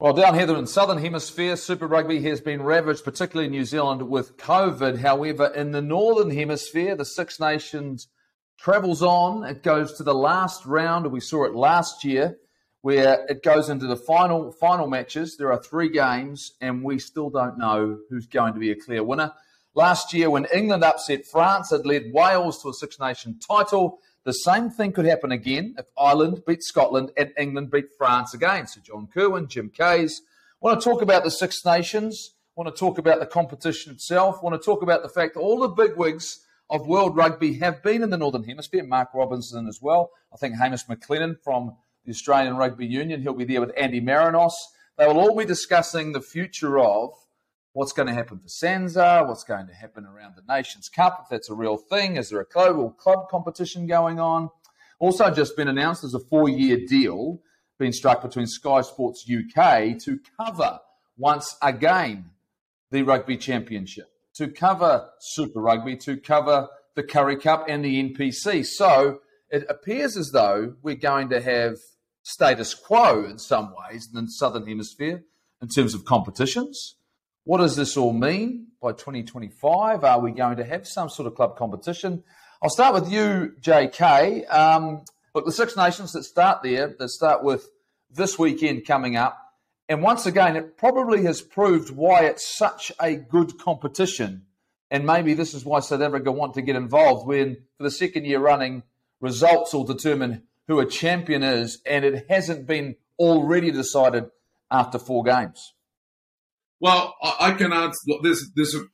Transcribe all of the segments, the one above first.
Well, down here in the southern hemisphere, Super Rugby has been ravaged, particularly in New Zealand, with COVID. However, in the northern hemisphere, the Six Nations travels on. It goes to the last round. We saw it last year, where it goes into the final final matches. There are three games, and we still don't know who's going to be a clear winner. Last year, when England upset France, it led Wales to a Six Nation title. The same thing could happen again if Ireland beat Scotland and England beat France again. So John Kirwan, Jim Kayes. Want to talk about the Six Nations. Want to talk about the competition itself. Want to talk about the fact that all the bigwigs of world rugby have been in the Northern Hemisphere. Mark Robinson as well. I think Hamish McLennan from the Australian Rugby Union. He'll be there with Andy Marinos. They will all be discussing the future of what's going to happen for SANZAAR, what's going to happen around the Nations Cup, if that's a real thing. Is there a global club competition going on? Also, just been announced there's a four year deal being struck between Sky Sports UK to cover once again the Rugby Championship, to cover Super Rugby, to cover the Currie Cup and the NPC. So it appears as though we're going to have status quo in some ways in the Southern Hemisphere in terms of competitions what does this all mean by 2025? Are we going to have some sort of club competition? I'll start with you, JK. Um, look, the Six Nations that start there, that start with this weekend coming up. And once again, it probably has proved why it's such a good competition. And maybe this is why South Africa want to get involved when, for the second year running, results will determine who a champion is. And it hasn't been already decided after four games. Well, I, can answer. There's there's a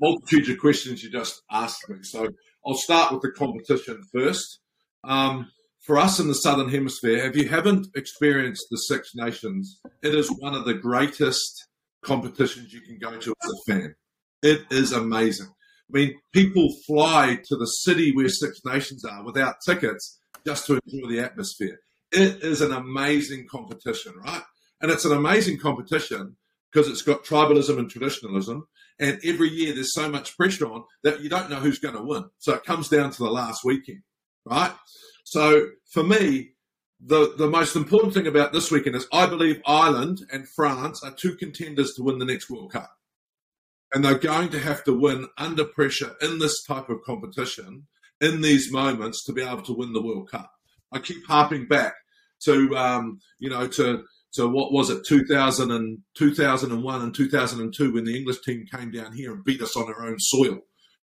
multitude of questions you just asked me, so I'll start with the competition first. Um, for us in the Southern Hemisphere, if you haven't experienced the Six Nations, it is one of the greatest competitions you can go to as a fan. It is amazing. I mean, people fly to the city where Six Nations are without tickets just to enjoy the atmosphere. It is an amazing competition, right? And it's an amazing competition because it's got tribalism and traditionalism. And every year there's so much pressure on that you don't know who's going to win. So it comes down to the last weekend, right? So for me, the, the most important thing about this weekend is I believe Ireland and France are two contenders to win the next World Cup. And they're going to have to win under pressure in this type of competition in these moments to be able to win the World Cup. I keep harping back to, um, you know, to so what was it, 2000 and, 2001 and 2002 when the English team came down here and beat us on our own soil.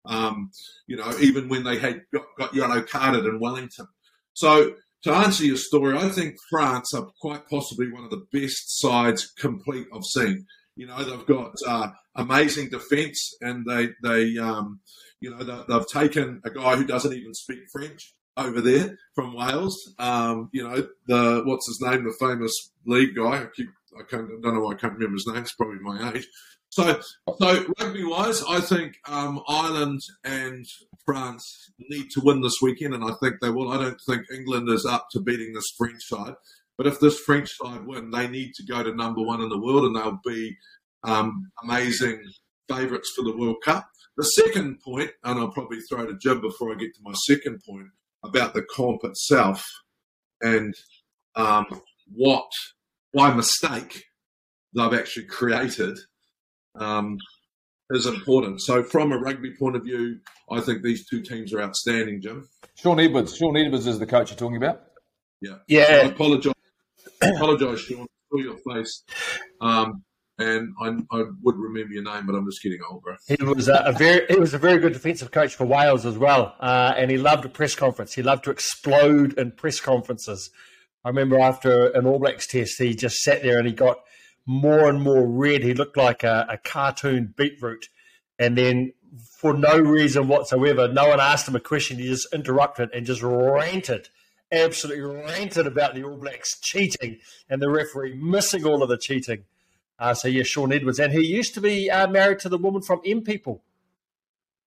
Um, you know, even when they had got, got yellow carded in Wellington. So to answer your story, I think France are quite possibly one of the best sides complete I've seen. You know, they've got uh, amazing defence, and they they um, you know they, have taken a guy who doesn't even speak French over there from Wales. Um, you know, the what's his name, the famous league guy. I keep I can't I don't know why I can't remember his name. It's probably my age. So, so rugby wise, I think um, Ireland and France need to win this weekend, and I think they will. I don't think England is up to beating this French side, but if this French side win, they need to go to number one in the world, and they'll be um, amazing favourites for the World Cup. The second point, and I'll probably throw to Jim before I get to my second point, about the comp itself and um, what, by mistake, they've actually created um, is important. So, from a rugby point of view, I think these two teams are outstanding, Jim. Shaun Edwards. Shaun Edwards is the coach you're talking about. Yeah. Yeah. I apologise. apologise, Shaun. for your face. Um, and I, I, would remember your name, but I'm just getting old, bro. He was a, a very he was a very good defensive coach for Wales as well, uh, and he loved a press conference. He loved to explode in press conferences. I remember after an All Blacks test, he just sat there and he got more and more red. He looked like a, a cartoon beetroot, and then for no reason whatsoever, no one asked him a question. He just interrupted and just ranted absolutely ranted about the All Blacks cheating and the referee missing all of the cheating. Uh, so yeah, Shaun Edwards, and he used to be uh, married to the woman from M People.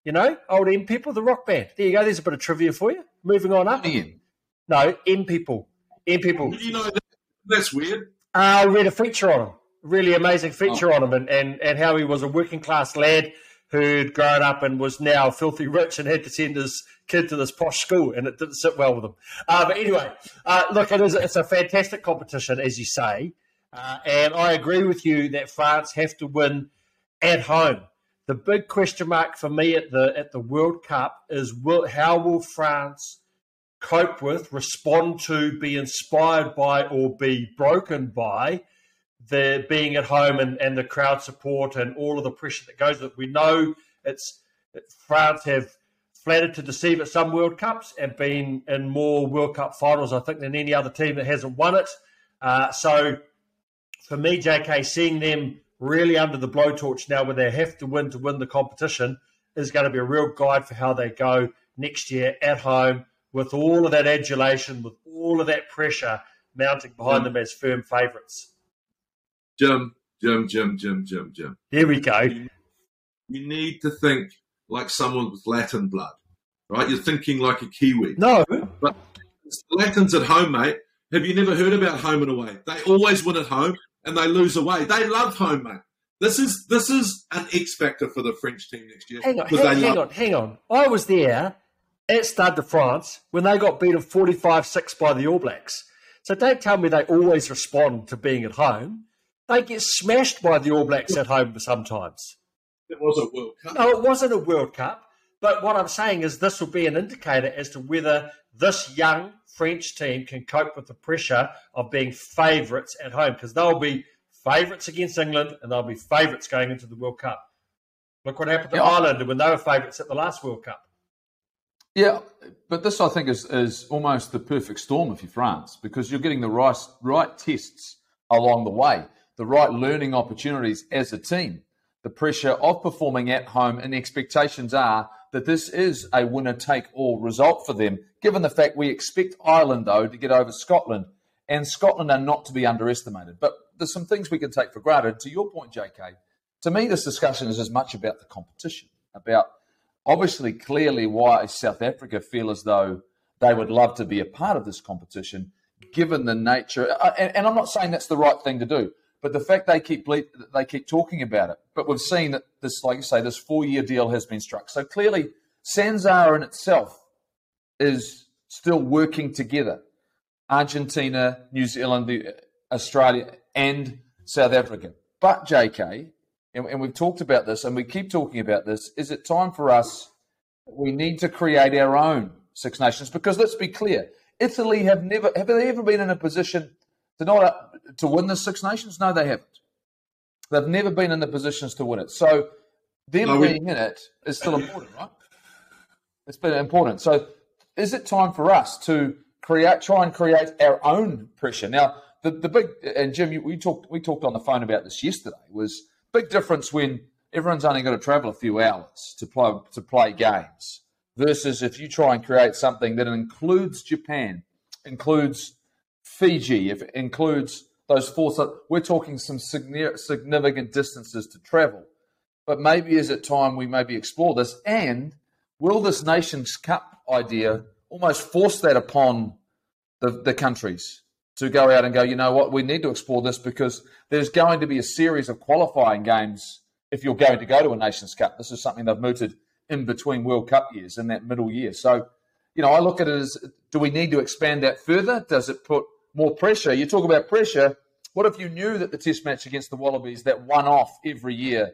You know, old M People, the rock band. There you go. There's a bit of trivia for you. Moving on up. Ian. No, M People. M People. Did you know that? That's weird. Uh, I read a feature on him. Really amazing feature oh. on him, and, and and how he was a working class lad who'd grown up and was now filthy rich and had to send his kid to this posh school, and it didn't sit well with him. Uh, but anyway, uh, look, it is, it's a fantastic competition, as you say. Uh, and I agree with you that France have to win at home. The big question mark for me at the at the World Cup is will, how will France cope with, respond to, be inspired by, or be broken by the being at home and, and the crowd support and all of the pressure that goes with it. We know it's France have flattered to deceive at some World Cups and been in more World Cup finals, I think, than any other team that hasn't won it. Uh, so for me, JK, seeing them really under the blowtorch now where they have to win to win the competition is going to be a real guide for how they go next year at home with all of that adulation, with all of that pressure mounting behind them as firm favourites. Jim, Jim, Jim, Jim, Jim, Jim. Here we go. You, you need to think like someone with Latin blood, right? You're thinking like a Kiwi. No. But Latins at home, mate. Have you never heard about home and away? They always win at home and they lose away. They love home, mate. This is this is an X factor for the French team next year. Hang on, hang, hang on, hang on. I was there at Stade de France when they got beaten 45-6 by the All Blacks. So don't tell me they always respond to being at home. They get smashed by the All Blacks at home sometimes. It was a World Cup. No, it wasn't a World Cup. But what I'm saying is this will be an indicator as to whether this young French team can cope with the pressure of being favourites at home because they'll be favourites against England and they'll be favourites going into the World Cup. Look what happened to yeah. Ireland when they were favourites at the last World Cup. Yeah, but this I think is is almost the perfect storm if you're France because you're getting the right right tests along the way, the right learning opportunities as a team the pressure of performing at home, and expectations are that this is a winner take all result for them, given the fact we expect Ireland, though, to get over Scotland. And Scotland are not to be underestimated. But there's some things we can take for granted. To your point, JK, to me, this discussion is as much about the competition, about obviously, clearly, why South Africa feel as though they would love to be a part of this competition, given the nature. Uh, and, and I'm not saying that's the right thing to do. But the fact they keep they keep talking about it, but we've seen that this, like you say, this four year deal has been struck. So clearly, SANZAAR in itself is still working together. Argentina, New Zealand, uh, Australia, and South Africa. But JK, and, and we've talked about this, and we keep talking about this. Is it time for us? We need to create our own Six Nations because let's be clear, Italy have never have they ever been in a position to not to win the Six Nations? No, they haven't. They've never been in the positions to win it. So them no, being we, in it is still important, right? It's been important. So is it time for us to create, try and create our own pressure? Now, the, the big and Jim, we talked we talked on the phone about this yesterday. Was big difference when everyone's only got to travel a few hours to play to play games versus if you try and create something that includes Japan, includes Fiji, if it includes those four, so we're talking some significant distances to travel. But maybe is it time we maybe explore this? And will this Nations Cup idea almost force that upon the, the countries to go out and go, you know what, we need to explore this because there's going to be a series of qualifying games if you're going to go to a Nations Cup. This is something they've mooted in between World Cup years in that middle year. So, you know, I look at it as do we need to expand that further? Does it put more pressure. You talk about pressure. What if you knew that the test match against the Wallabies, that one off every year,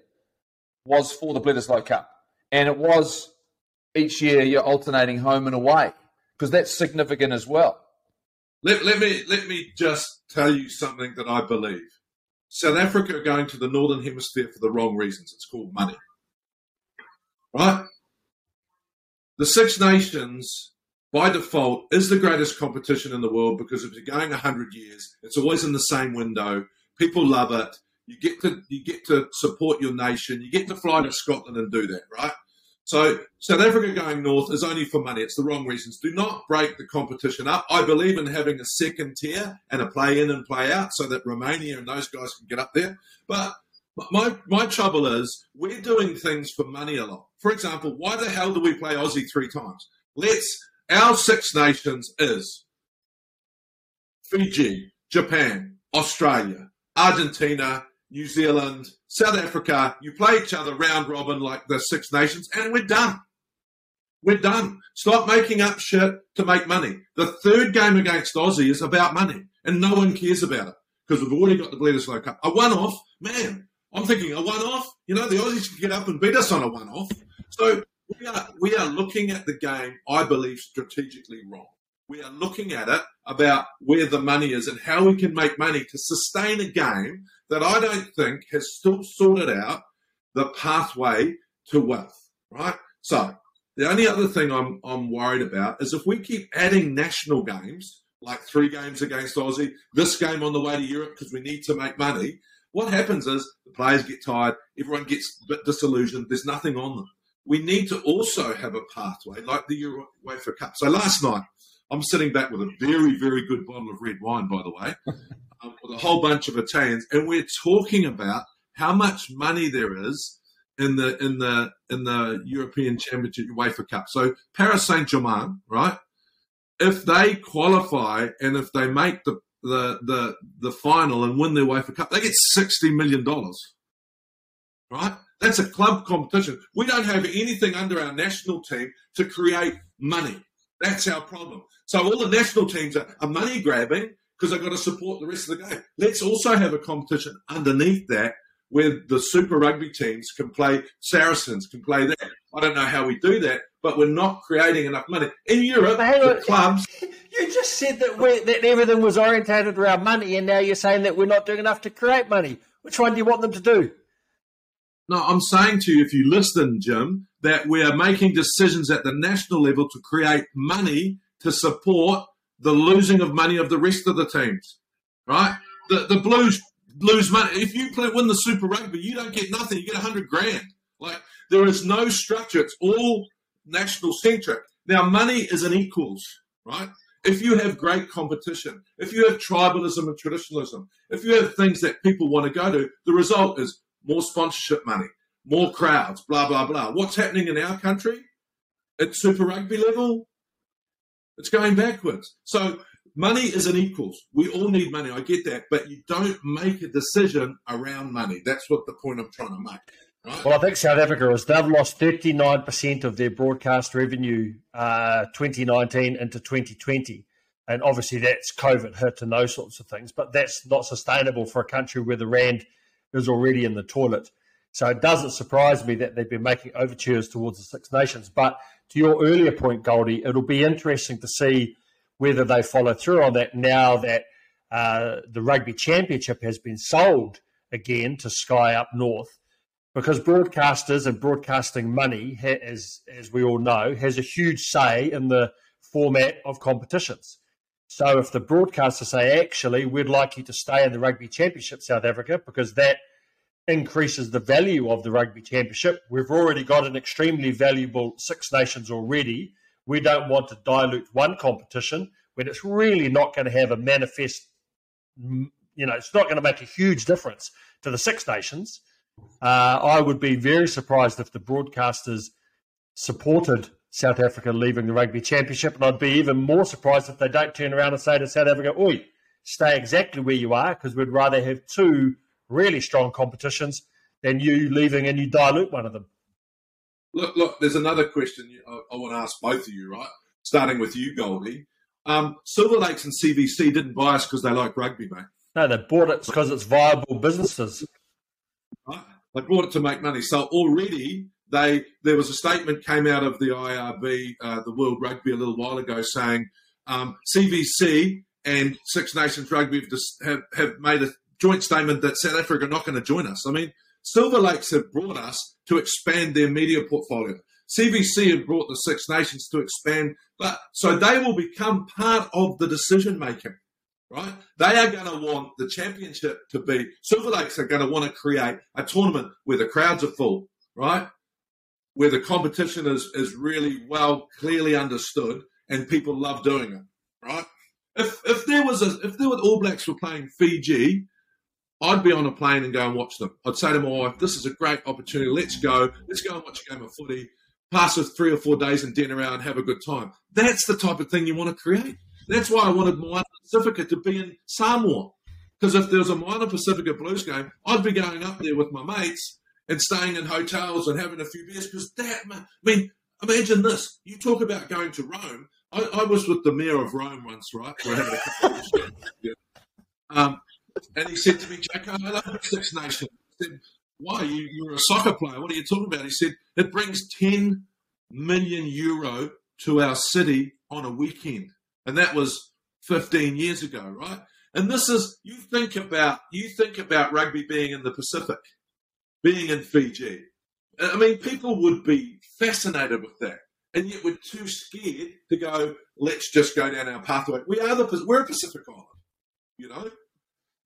was for the Bledisloe Cup? And it was each year you're alternating home and away, because that's significant as well. Let, let, me, let me just tell you something that I believe. South Africa are going to the Northern Hemisphere for the wrong reasons. It's called money. Right? The Six Nations by default is the greatest competition in the world because if you're going 100 years, it's always in the same window. People love it. You get to you get to support your nation. You get to fly to Scotland and do that, right? So South Africa going north is only for money. It's the wrong reasons. Do not break the competition up. I believe in having a second tier and a play in and play out so that Romania and those guys can get up there. But my my trouble is we're doing things for money a lot. For example, why the hell do we play Aussie three times? Let's our Six Nations is Fiji, Japan, Australia, Argentina, New Zealand, South Africa. You play each other round robin like the Six Nations, and we're done. We're done. Stop making up shit to make money. The third game against Aussie is about money, and no one cares about it because we've already got the Bledisloe Cup. A one off, man, I'm thinking a one off, you know, the Aussies can get up and beat us on a one off. So we are, we are looking at the game, I believe, strategically wrong. We are looking at it about where the money is and how we can make money to sustain a game that I don't think has still sorted out the pathway to wealth, right? So the only other thing I'm, I'm worried about is if we keep adding national games, like three games against Aussie, this game on the way to Europe because we need to make money, what happens is the players get tired, everyone gets a bit disillusioned, there's nothing on them. We need to also have a pathway like the UEFA Cup. So last night, I'm sitting back with a very, very good bottle of red wine, by the way, um, with a whole bunch of Italians, and we're talking about how much money there is in the in the in the European Championship UEFA Cup. So Paris Saint Germain, right? If they qualify and if they make the the the the final and win the UEFA Cup, they get sixty million dollars. Right? That's a club competition. We don't have anything under our national team to create money. That's our problem. So all the national teams are, are money grabbing because they've got to support the rest of the game. Let's also have a competition underneath that where the Super Rugby teams can play, Saracens can play that. I don't know how we do that, but we're not creating enough money. In Europe, the clubs. You just said that, that everything was orientated around money, and now you're saying that we're not doing enough to create money. Which one do you want them to do? No, I'm saying to you, if you listen, Jim, that we are making decisions at the national level to create money to support the losing of money of the rest of the teams. Right? The the Blues lose money. If you play, win the Super Rugby, you don't get nothing. You get a hundred grand. Like there is no structure. It's all national centric. Now, money is an equals, right? If you have great competition, if you have tribalism and traditionalism, if you have things that people want to go to, the result is more sponsorship money, more crowds, blah, blah, blah. What's happening in our country at Super Rugby level? It's going backwards. So money is an equals. We all need money. I get that. But you don't make a decision around money. That's what the point I'm trying to make. Right? Well, I think South Africa is they've lost 39% of their broadcast revenue uh, 2019 into 2020. And obviously that's COVID hit and those sorts of things. But that's not sustainable for a country where the Rand is already in the toilet. So it doesn't surprise me that they've been making overtures towards the Six Nations. But to your earlier point, Goldie, it'll be interesting to see whether they follow through on that now that uh, the Rugby Championship has been sold again to Sky up north. Because broadcasters and broadcasting money, as, as we all know, has a huge say in the format of competitions. So if the broadcasters say, actually, we'd like you to stay in the Rugby Championship, South Africa, because that increases the value of the Rugby Championship. We've already got an extremely valuable Six Nations already. We don't want to dilute one competition when it's really not going to have a manifest, you know, it's not going to make a huge difference to the Six Nations. Uh, I would be very surprised if the broadcasters supported South Africa leaving the Rugby Championship. And I'd be even more surprised if they don't turn around and say to South Africa, Oi, stay exactly where you are, because we'd rather have two really strong competitions than you leaving and you dilute one of them. Look, look, there's another question I, I want to ask both of you, right? Starting with you, Goldie. Um, Silver Lakes and CVC didn't buy us because they like rugby, mate. No, they bought it because it's viable businesses. Right? They bought it to make money. So already they there was a statement came out of the IRB, uh, the World Rugby, a little while ago, saying um, CVC and Six Nations Rugby have, have, made a joint statement that South Africa are not going to join us. I mean, Silver Lakes have brought us to expand their media portfolio. CVC have brought the Six Nations to expand, but so they will become part of the decision making, right? They are going to want the championship to be. Silver Lakes are going to want to create a tournament where the crowds are full, right? Where the competition is, is really well clearly understood and people love doing it, right? If if there was a if there were All Blacks were playing Fiji, I'd be on a plane and go and watch them. I'd say to my wife, "This is a great opportunity. Let's go. Let's go and watch a game of footy. Pass us three or four days in dinner out and have a good time." That's the type of thing you want to create. That's why I wanted Moana Pacifica to be in Samoa. Because if there was a Moana Pacifica Blues game, I'd be going up there with my mates and staying in hotels and having a few beers because that, I mean, imagine this. You talk about going to Rome. I, I was with the mayor of Rome once, right? We're having a yeah. um, and he said to me, Jacko, I love Six Nations. I said, why? You, you're a soccer player. What are you talking about? He said, it brings 10 million euro to our city on a weekend. And that was 15 years ago, right? And this is, you think about, you think about rugby being in the Pacific, being in Fiji. I mean, people would be fascinated with that. And yet we're too scared to go, let's just go down our pathway. We are the, we're a Pacific island, you know?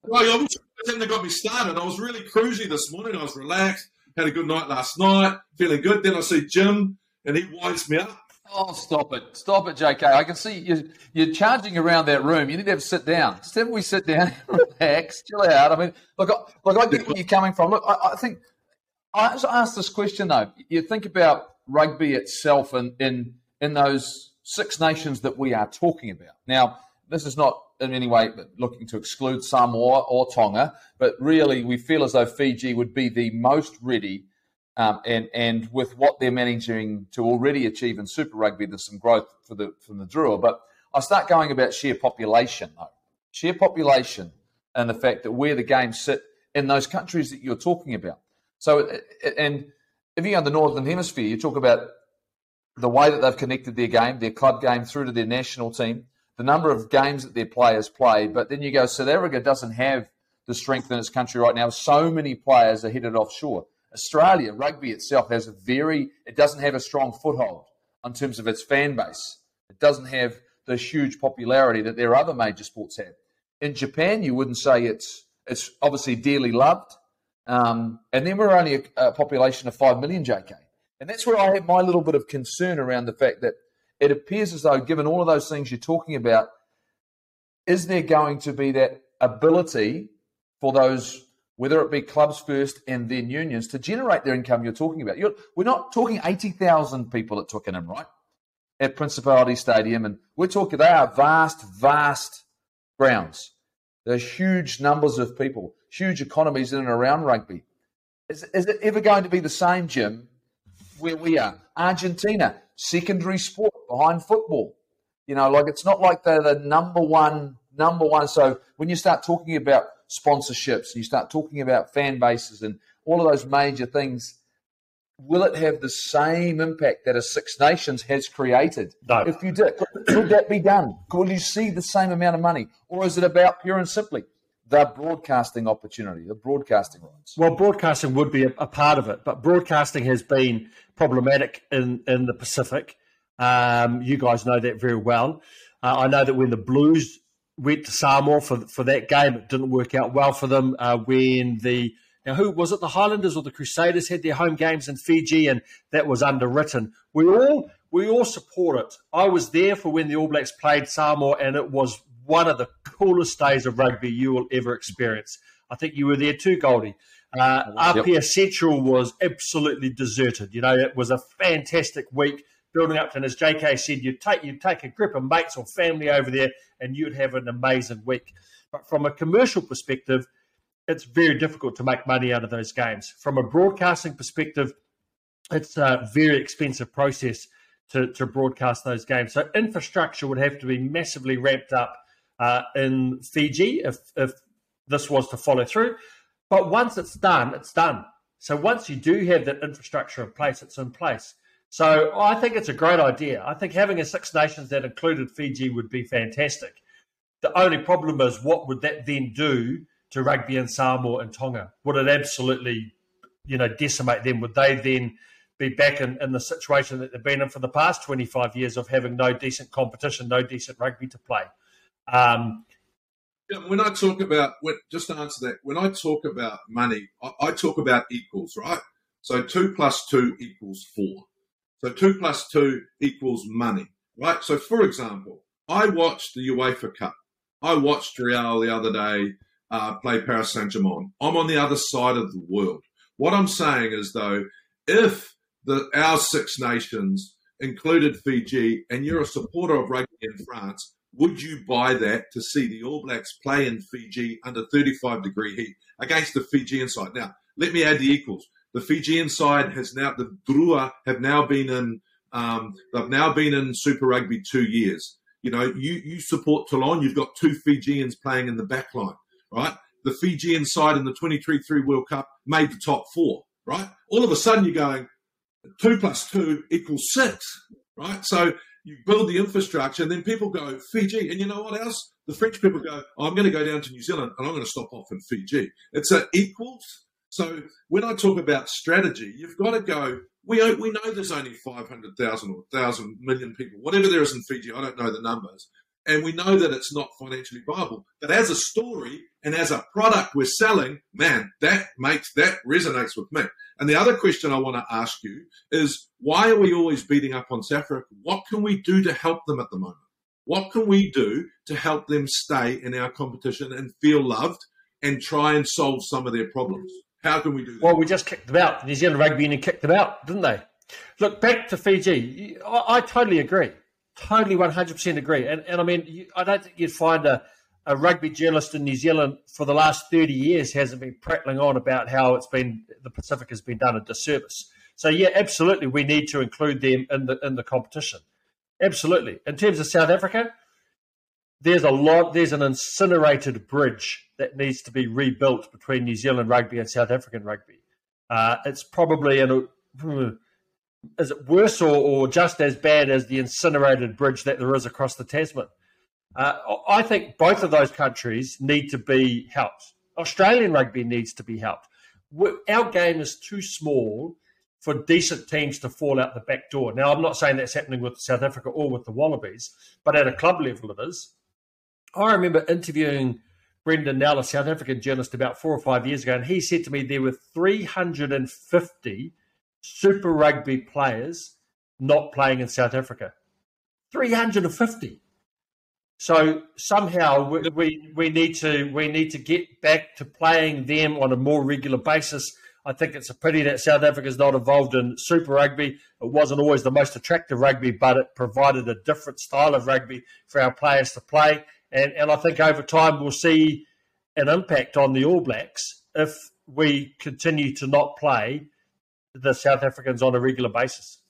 Well, I was, that got me started. I was really cruisy this morning. I was relaxed, had a good night last night, feeling good. Then I see Jim, and he winds me up. Oh, stop it. Stop it, JK. I can see you, you're charging around that room. You need to have sit down. Just have we sit down and relax, chill out. I mean, look, I, look, I get where you're coming from. Look, I, I think I asked this question, though. You think about rugby itself in, in, in those six nations that we are talking about. Now, this is not in any way looking to exclude Samoa or Tonga, but really we feel as though Fiji would be the most ready. Um, and and with what they're managing to already achieve in Super Rugby, there's some growth for the from the Drua. But I start going about sheer population, though. Sheer population and the fact that where the games sit in those countries that you're talking about. So, and if you're in the Northern Hemisphere, you talk about the way that they've connected their game, their club game through to their national team the number of games that their players play. But then you go, South Africa doesn't have the strength in its country right now. So many players are headed offshore. Australia, rugby itself has a very, it doesn't have a strong foothold in terms of its fan base. It doesn't have the huge popularity that their other major sports have. In Japan, you wouldn't say it's it's obviously dearly loved. Um, and then we're only a, a population of 5 million, JK. And that's where I have my little bit of concern around the fact that it appears as though, given all of those things you're talking about, is there going to be that ability for those, whether it be clubs first and then unions, to generate their income you're talking about? You're, we're not talking 80,000 people at Twickenham, right? At Principality Stadium. And we're talking, they are vast, vast grounds. There's huge numbers of people, huge economies in and around rugby. Is, is it ever going to be the same, Jim, where we are? Argentina, secondary sport behind football. You know, like it's not like they're the number one, number one. So when you start talking about sponsorships and you start talking about fan bases and all of those major things, will it have the same impact that a Six Nations has created? No. If you did, could that be done? Will you see the same amount of money? Or is it about pure and simply the broadcasting opportunity, the broadcasting rights? Well, broadcasting would be a, a part of it, but broadcasting has been problematic in, in the Pacific. Um, you guys know that very well. Uh, I know that when the Blues went to Samoa for for that game, it didn't work out well for them. Uh, when the now who was it? The Highlanders or the Crusaders had their home games in Fiji, and that was underwritten. We all we all support it. I was there for when the All Blacks played Samoa, and it was one of the coolest days of rugby you will ever experience. I think you were there too, Goldie. Uh, yep. Central was absolutely deserted. You know, it was a fantastic week building up and as JK said, you'd take you'd take a group of mates or family over there, and you'd have an amazing week. But from a commercial perspective, it's very difficult to make money out of those games. From a broadcasting perspective, it's a very expensive process to, to broadcast those games. So infrastructure would have to be massively ramped up uh, in Fiji if, if this was to follow through. But once it's done, it's done. So once you do have that infrastructure in place, it's in place. So I think it's a great idea. I think having a Six Nations that included Fiji would be fantastic. The only problem is what would that then do to rugby in Samoa and Tonga? Would it absolutely, you know, decimate them? Would they then be back in, in the situation that they've been in for the past 25 years of having no decent competition, no decent rugby to play? Um, when I talk about, just to answer that, when I talk about money, I, I, talk about equals, right? So two plus two equals four. So two plus two equals money, right? So for example, I watched the UEFA Cup. I watched Real the other day uh, play Paris Saint Germain. I'm on the other side of the world. What I'm saying is, though, if the our Six Nations included Fiji, and you're a supporter of rugby in France, would you buy that to see the All Blacks play in Fiji under 35 degree heat against the Fijian side? Now, let me add the equals. The Fijian side has now, the Drua have now been in, um, they've now been in Super Rugby two years. You know, you, you support Toulon, you've got two Fijians playing in the back line, right? the Fijian side in the 23-3 World Cup made the top four, right? All of a sudden you're going, two plus two equals six, right? So you build the infrastructure and then people go, Fiji. And you know what else? The French people go, oh, I'm going to go down to New Zealand and I'm going to stop off in Fiji. It's an equals. So when I talk about strategy, you've got to go, we, we know there's only 500,000 or 1,000 million people, whatever there is in Fiji. I don't know the numbers and we know that it's not financially viable. But as a story and as a product we're selling, man, that makes that resonates with me. And the other question I want to ask you is why are we always beating up on South Africa? What can we do to help them at the moment? What can we do to help them stay in our competition and feel loved and try and solve some of their problems? How can we do that? Well, we just kicked them out. New Zealand Rugby Union kicked them out, didn't they? Look, back to Fiji. I, I totally agree. Totally 100% agree. And, and I mean, I don't think you'd find a, a rugby journalist in New Zealand for the last 30 years hasn't been prattling on about how it's been, the Pacific has been done a disservice. So, yeah, absolutely, we need to include them in the, in the competition. Absolutely. In terms of South Africa, there's a lot, there's an incinerated bridge that needs to be rebuilt between New Zealand rugby and South African rugby. Uh, it's probably in a, is it worse or, or just as bad as the incinerated bridge that there is across the Tasman? Uh, I think both of those countries need to be helped. Australian rugby needs to be helped. Our game is too small for decent teams to fall out the back door. Now, I'm not saying that's happening with South Africa or with the Wallabies, but at a club level it is. I remember interviewing Brendan Nel, a South African journalist, about four or five years ago, and he said to me there were 350 Super Rugby players not playing in South Africa. 350. So somehow we, we, we need to we need to get back to playing them on a more regular basis. I think it's a pity that South Africa is not involved in Super Rugby. It wasn't always the most attractive rugby, but it provided a different style of rugby for our players to play. And and I think over time we'll see an impact on the All Blacks if we continue to not play the South Africans on a regular basis.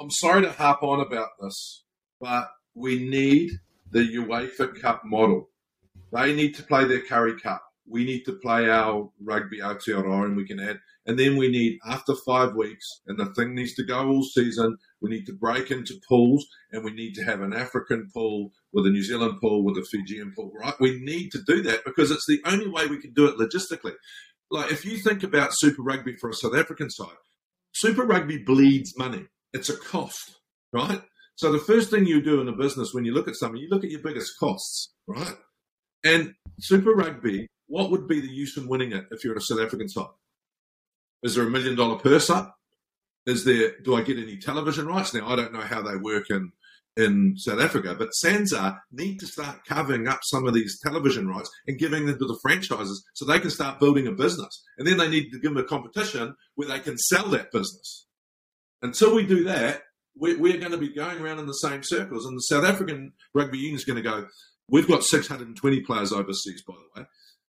I'm sorry to harp on about this, but we need the UEFA Cup model. They need to play their Currie Cup. We need to play our rugby Aotearoa and we can add. And then we need, after five weeks, and the thing needs to go all season, we need to break into pools and we need to have an African pool with a New Zealand pool with a Fijian pool, right? We need to do that because it's the only way we can do it logistically like if you think about Super Rugby for a South African side, Super Rugby bleeds money. It's a cost, right? So the first thing you do in a business when you look at something, you look at your biggest costs, right? And Super Rugby, what would be the use in winning it if you're a South African side? Is there a million dollar purse up? Is there? Do I get any television rights? Now I don't know how they work in in South Africa. But SANZAAR need to start covering up some of these television rights and giving them to the franchises so they can start building a business. And then they need to give them a competition where they can sell that business. Until we do that, we're, we're going to be going around in the same circles. And the South African rugby union is going to go, we've got 620 players overseas, by the way.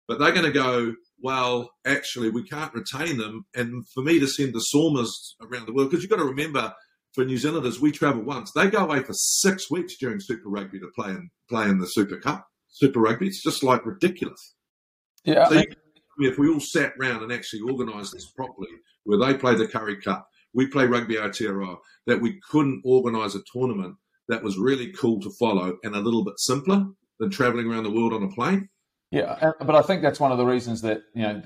But they're going to go, well, actually, we can't retain them. And for me to send the Stormers around the world, because you've got to remember, for New Zealanders, we travel once. They go away for six weeks during Super Rugby to play in play in the Super Cup. Super Rugby, it's just like ridiculous. Yeah. So you, if we all sat round and actually organised this properly, where they play the Currie Cup, we play Rugby Aotearoa, that we couldn't organise a tournament that was really cool to follow and a little bit simpler than travelling around the world on a plane. Yeah, but I think that's one of the reasons that you know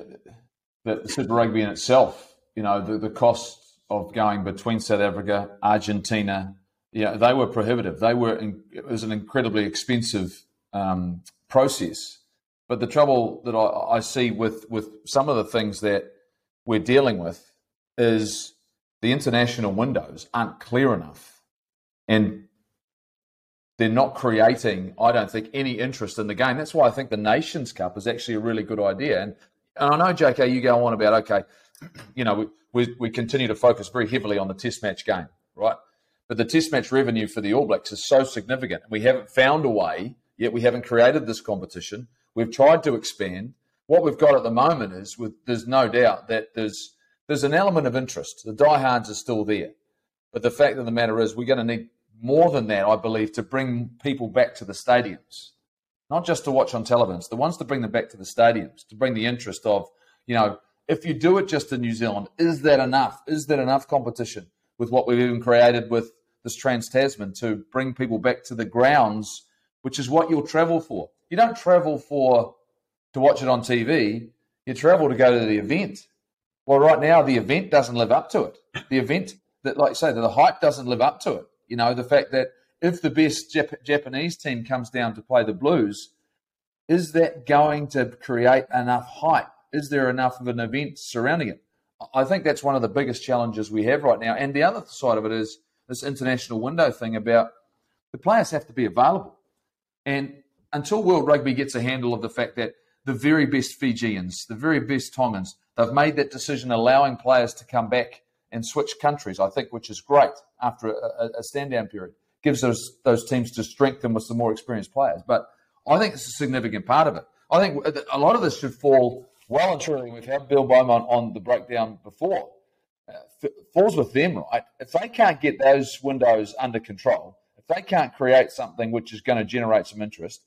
that Super Rugby in itself, you know, the, the cost of going between South Africa, Argentina, yeah, they were prohibitive. They were in, it was an incredibly expensive um, process. But the trouble that I, I, see with with some of the things that we're dealing with is the international windows aren't clear enough, and they're not creating, I don't think, any interest in the game. That's why I think the Nations Cup is actually a really good idea. And, and I know, JK, you go on about okay, you know. We, we, we continue to focus very heavily on the test match game, right? But the test match revenue for the All Blacks is so significant. We haven't found a way, yet we haven't created this competition. We've tried to expand. What we've got at the moment is with, there's no doubt that there's there's an element of interest. The diehards are still there. But the fact of the matter is we're going to need more than that, I believe, to bring people back to the stadiums. not just to watch on television. It's the ones to bring them back to the stadiums, to bring the interest of, you know, if you do it just in New Zealand, is that enough? Is that enough competition with what we've even created with this Trans Tasman to bring people back to the grounds, which is what you'll travel for? You don't travel for to watch it on TV. You travel to go to the event. Well, right now the event doesn't live up to it. The event that, like you say, the hype doesn't live up to it. You know, the fact that if the best Jap- Japanese team comes down to play the Blues, is that going to create enough hype? Is there enough of an event surrounding it? I think that's one of the biggest challenges we have right now. And the other side of it is this international window thing about the players have to be available. And until World Rugby gets a handle of the fact that the very best Fijians, the very best Tongans, they've made that decision allowing players to come back and switch countries, I think, which is great after a, a stand down period gives those those teams to strengthen with some more experienced players. But I think it's a significant part of it. I think a lot of this should fall well and truly. We've had Bill Beaumont on the breakdown before. Uh, falls with them, right? If they can't get those windows under control, if they can't create something which is going to generate some interest,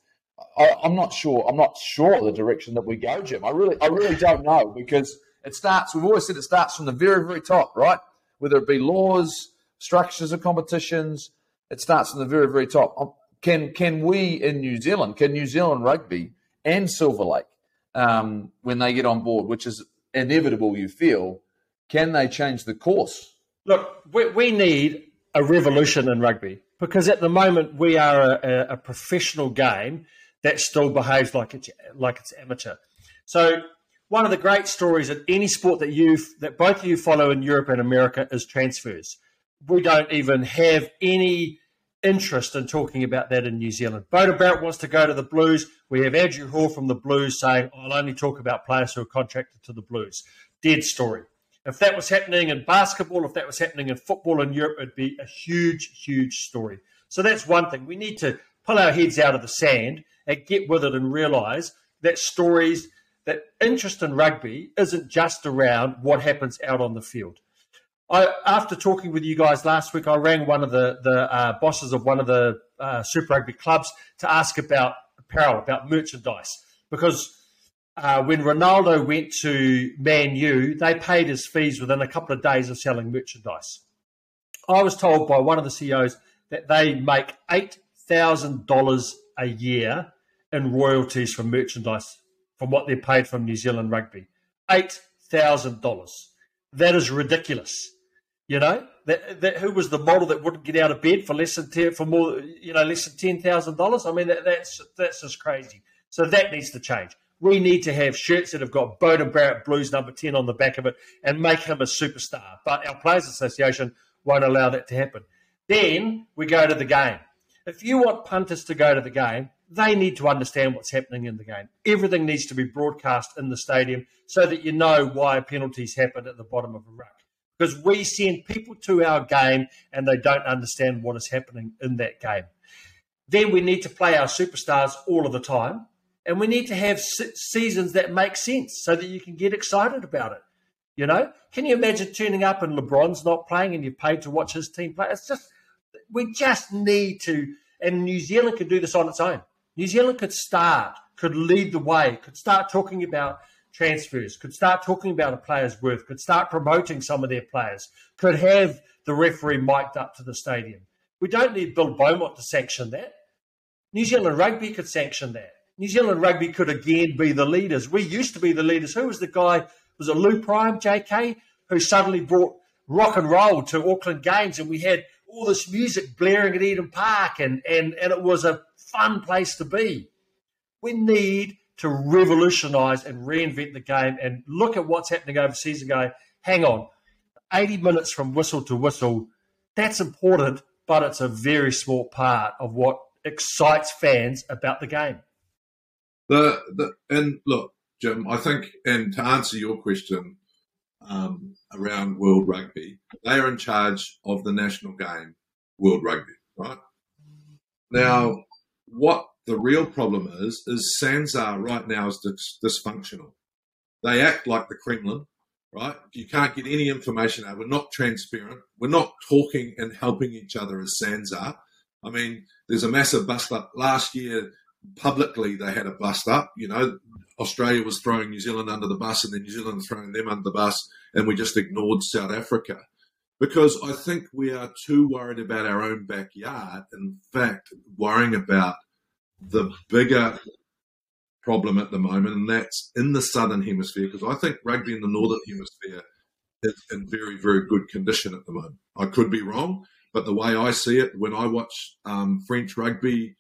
I, am not sure. I'm not sure the direction that we go, Jim. I really, I really don't know because it starts. We've always said it starts from the very, very top, right? Whether it be laws, structures of competitions, it starts from the very, very top. Um, can can we in New Zealand, can New Zealand rugby and Silver Lake, um, when they get on board, which is inevitable, you feel, can they change the course? Look, we, we need a revolution in rugby because at the moment we are a, a professional game that still behaves like it's like it's amateur. So one of the great stories in any sport that you that both of you follow in Europe and America is transfers we don't even have any interest in talking about that in New Zealand. Beauden Barrett wants to go to the Blues. We have Andrew Hall from the Blues saying, I'll only talk about players who are contracted to the Blues. Dead story. If that was happening in basketball, if that was happening in football in Europe, it'd be a huge, huge story. So that's one thing. We need to pull our heads out of the sand and get with it and realise that stories, that interest in rugby isn't just around what happens out on the field. I, after talking with you guys last week, I rang one of the the uh, bosses of one of the uh, Super Rugby clubs to ask about apparel, about merchandise, because uh, when Ronaldo went to Man U, they paid his fees within a couple of days of selling merchandise. I was told by one of the CEOs that they make eight thousand dollars a year in royalties from merchandise from what they're paid from New Zealand Rugby. Eight thousand dollars. That is ridiculous. You know, that, that who was the model that wouldn't get out of bed for less than 10, for more, you know, less than ten thousand dollars? I mean, that, that's that's just crazy. So that needs to change. We need to have shirts that have got Beauden Barrett Blues number ten on the back of it and make him a superstar. But our Players Association won't allow that to happen. Then we go to the game. If you want punters to go to the game, they need to understand what's happening in the game. Everything needs to be broadcast in the stadium so that you know why penalties happen at the bottom of a ruck because we send people to our game and they don't understand what is happening in that game. Then we need to play our superstars all of the time, and we need to have seasons that make sense so that you can get excited about it. You know, can you imagine turning up and LeBron's not playing and you're paid to watch his team play? It's just we just need to, and New Zealand can do this on its own. New Zealand could start, could lead the way, could start talking about transfers, could start talking about a player's worth, could start promoting some of their players, could have the referee mic'd up to the stadium. We don't need Bill Beaumont to sanction that. New Zealand Rugby could sanction that. New Zealand Rugby could again be the leaders. We used to be the leaders. Who was the guy? Was it Lou Prime, JK, who suddenly brought rock and roll to Auckland Games and we had all this music blaring at Eden Park and, and, and it was a fun place to be. We need to revolutionise and reinvent the game and look at what's happening overseas and go, hang on, 80 minutes from whistle to whistle, that's important, but it's a very small part of what excites fans about the game. The, the and look, Jim, I think, and to answer your question um, around World Rugby, they are in charge of the national game, World Rugby, right? Now, what the real problem is, is SANZAAR right now is dis- dysfunctional. They act like the Kremlin, right? You can't get any information out. We're not transparent. We're not talking and helping each other as SANZAAR. I mean, there's a massive bust up last year. publicly they had a bust up. You know, Australia was throwing New Zealand under the bus, and then New Zealand throwing them under the bus, and we just ignored South Africa because I think we are too worried about our own backyard. In fact, worrying about the bigger problem at the moment, and that's in the southern hemisphere. Because I think rugby in the northern hemisphere is in very, very good condition at the moment. I could be wrong, but the way I see it, when I watch um, French rugby,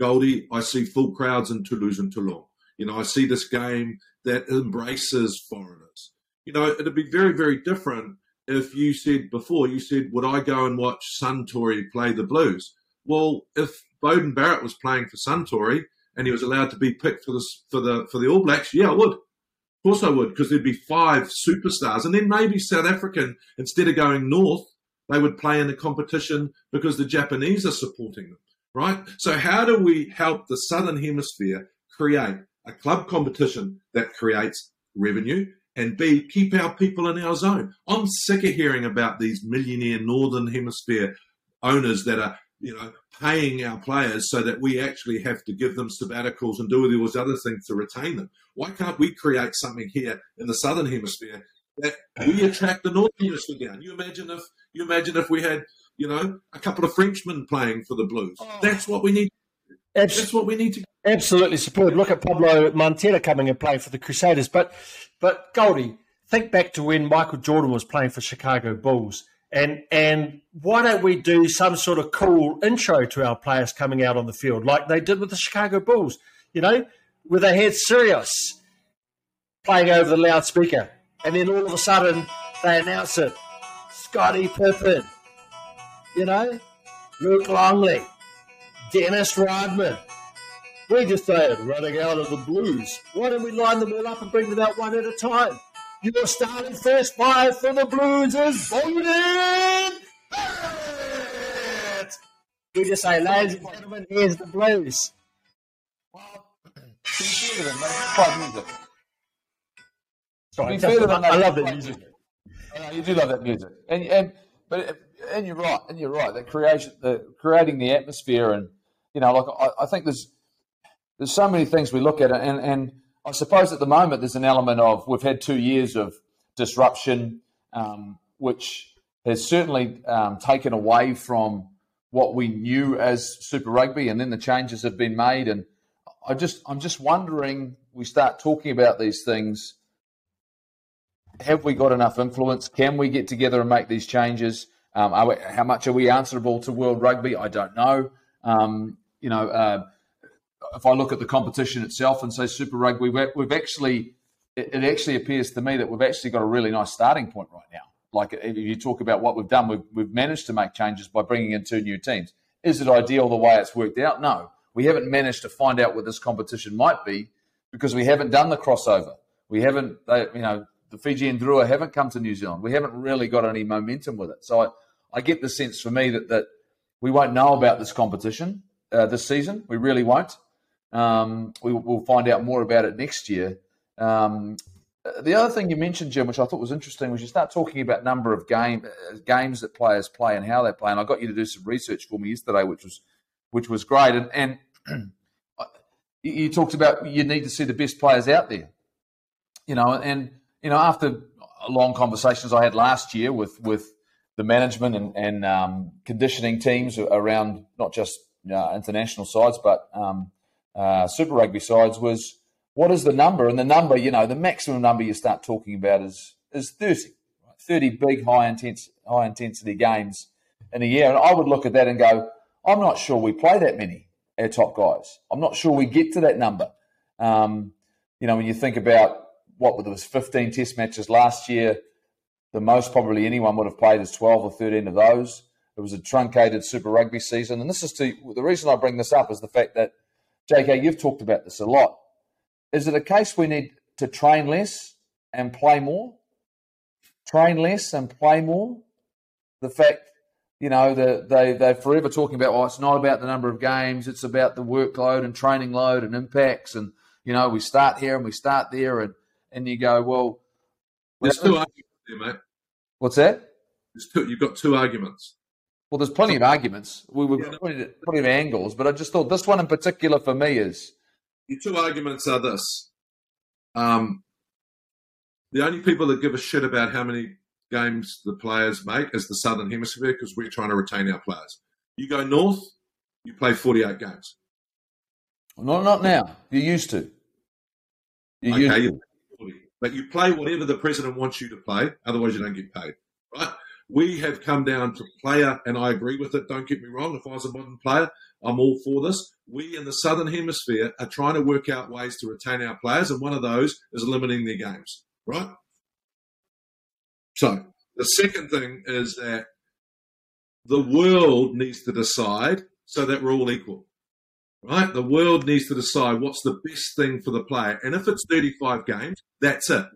Goldie, I see full crowds in Toulouse and Toulon. You know, I see this game that embraces foreigners. You know, it'd be very, very different if you said before, you said, would I go and watch Suntory play the Blues? Well, if Beauden Barrett was playing for Suntory and he was allowed to be picked for the for the for the All Blacks, yeah, I would. Of course, I would, because there'd be five superstars, and then maybe South African, instead of going north, they would play in the competition because the Japanese are supporting them, right? So, how do we help the Southern Hemisphere create a club competition that creates revenue and B, keep our people in our zone. I'm sick of hearing about these millionaire Northern Hemisphere owners that are, you know, paying our players so that we actually have to give them sabbaticals and do all these other things to retain them. Why can't we create something here in the Southern Hemisphere that we attract the Northern Hemisphere down? You imagine if you imagine if we had, you know, a couple of Frenchmen playing for the Blues. Oh. That's what we need. That's what we need to Absolutely superb. Look at Pablo Matera coming and playing for the Crusaders. But but Goldie, think back to when Michael Jordan was playing for Chicago Bulls. And and why don't we do some sort of cool intro to our players coming out on the field, like they did with the Chicago Bulls, you know, where they had Sirius playing over the loudspeaker, and then all of a sudden they announce it, Scottie Pippen, you know, Luke Longley, Dennis Rodman, we just started running out of the blues. Why don't we line them all up and bring them out one at a time? Your starting first five for the Blues is Beauden We just say, ladies and gentlemen, here's the Blues. Well, music. Sorry, I love that music. you do love that music, and and but and you're right, and you're right. That creation, the creating the atmosphere, and you know, like I, I think there's there's so many things we look at, and and I suppose at the moment there's an element of we've had two years of disruption, um, which has certainly um, taken away from what we knew as Super Rugby, and then the changes have been made, and I just I'm just wondering. We start talking about these things. Have we got enough influence? Can we get together and make these changes? Um, we, how much are we answerable to World Rugby? I don't know. Um, you know, uh, if I look at the competition itself and say Super Rugby, we've, actually, it, it, actually appears to me that we've actually got a really nice starting point right now. Like if you talk about what we've done, we've, we've managed to make changes by bringing in two new teams. Is it ideal the way it's worked out? No. We haven't managed to find out what this competition might be because we haven't done the crossover. We haven't, they, you know, the Fijian Drua haven't come to New Zealand. We haven't really got any momentum with it. So I, I get the sense for me that, that we won't know about this competition uh, this season. We really won't. Um, we, will find out more about it next year. Um, the other thing you mentioned, Jim, which I thought was interesting, was you start talking about number of game uh, games that players play and how they play. And I got you to do some research for me yesterday, which was which was great. And, and you talked about you need to see the best players out there. You know, and you know after long conversations I had last year with with the management and, and um, conditioning teams around not just uh, international sides, but um, uh, Super Rugby sides was what is the number? And the number, you know, the maximum number you start talking about is is 30, 30 big high intense high intensity games in a year. And I would look at that and go, I'm not sure we play that many, our top guys. I'm not sure we get to that number. Um, you know, when you think about what there was 15 test matches last year, the most probably anyone would have played is 12 or 13 of those. It was a truncated Super Rugby season, and this is to the reason I bring this up is the fact that JK, you've talked about this a lot. Is it a case we need to train less and play more? Train less and play more? The fact, you know, that they, they're forever talking about, well, oh, it's not about the number of games, it's about the workload and training load and impacts. And, you know, we start here and we start there. And, and you go, well. There's two arguments there, mate. What's that? Two, you've got two arguments. Well, there's plenty of arguments. We were yeah, plenty, plenty of angles, but I just thought this one in particular for me is. The two arguments are this. Um, the only people that give a shit about how many games the players make is the Southern Hemisphere because we're trying to retain our players. You go north, you play 48 games. Not, not now. You used to. You okay, used to. but you play whatever the president wants you to play. Otherwise, you don't get paid. Right? We have come down to player, and I agree with it. Don't get me wrong. If I was a modern player, I'm all for this. We in the Southern Hemisphere are trying to work out ways to retain our players, and one of those is limiting their games. Right? So the second thing is that the world needs to decide so that we're all equal. Right? The world needs to decide what's the best thing for the player. And if it's 35 games, that's it.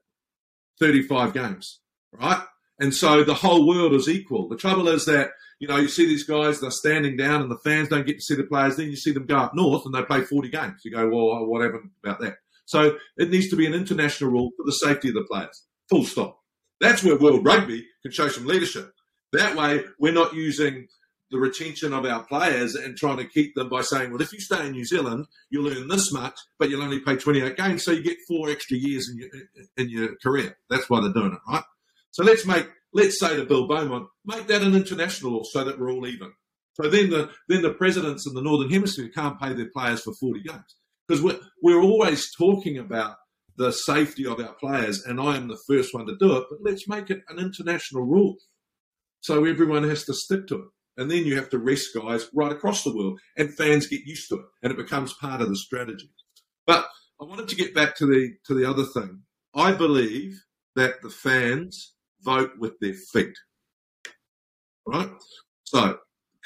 35 games. Right? And so the whole world is equal. The trouble is that, you know, you see these guys, they're standing down and the fans don't get to see the players. Then you see them go up north and they play 40 games. You go, well, what happened about that? So it needs to be an international rule for the safety of the players. Full stop. That's where World Rugby can show some leadership. That way, we're not using the retention of our players and trying to keep them by saying, well, if you stay in New Zealand, you'll earn this much, but you'll only play 28 games, so you get four extra years in your in your career. That's why they're doing it, right? So let's make let's say to Bill Beaumont, make that an international so that we're all even. So then the then the presidents in the Northern Hemisphere can't pay their players for 40 games because we're we're always talking about the safety of our players, and I am the first one to do it. But let's make it an international rule so everyone has to stick to it. And then you have to rest guys right across the world, and fans get used to it, and it becomes part of the strategy. But I wanted to get back to the to the other thing. I believe that the fans vote with their feet. Right? So,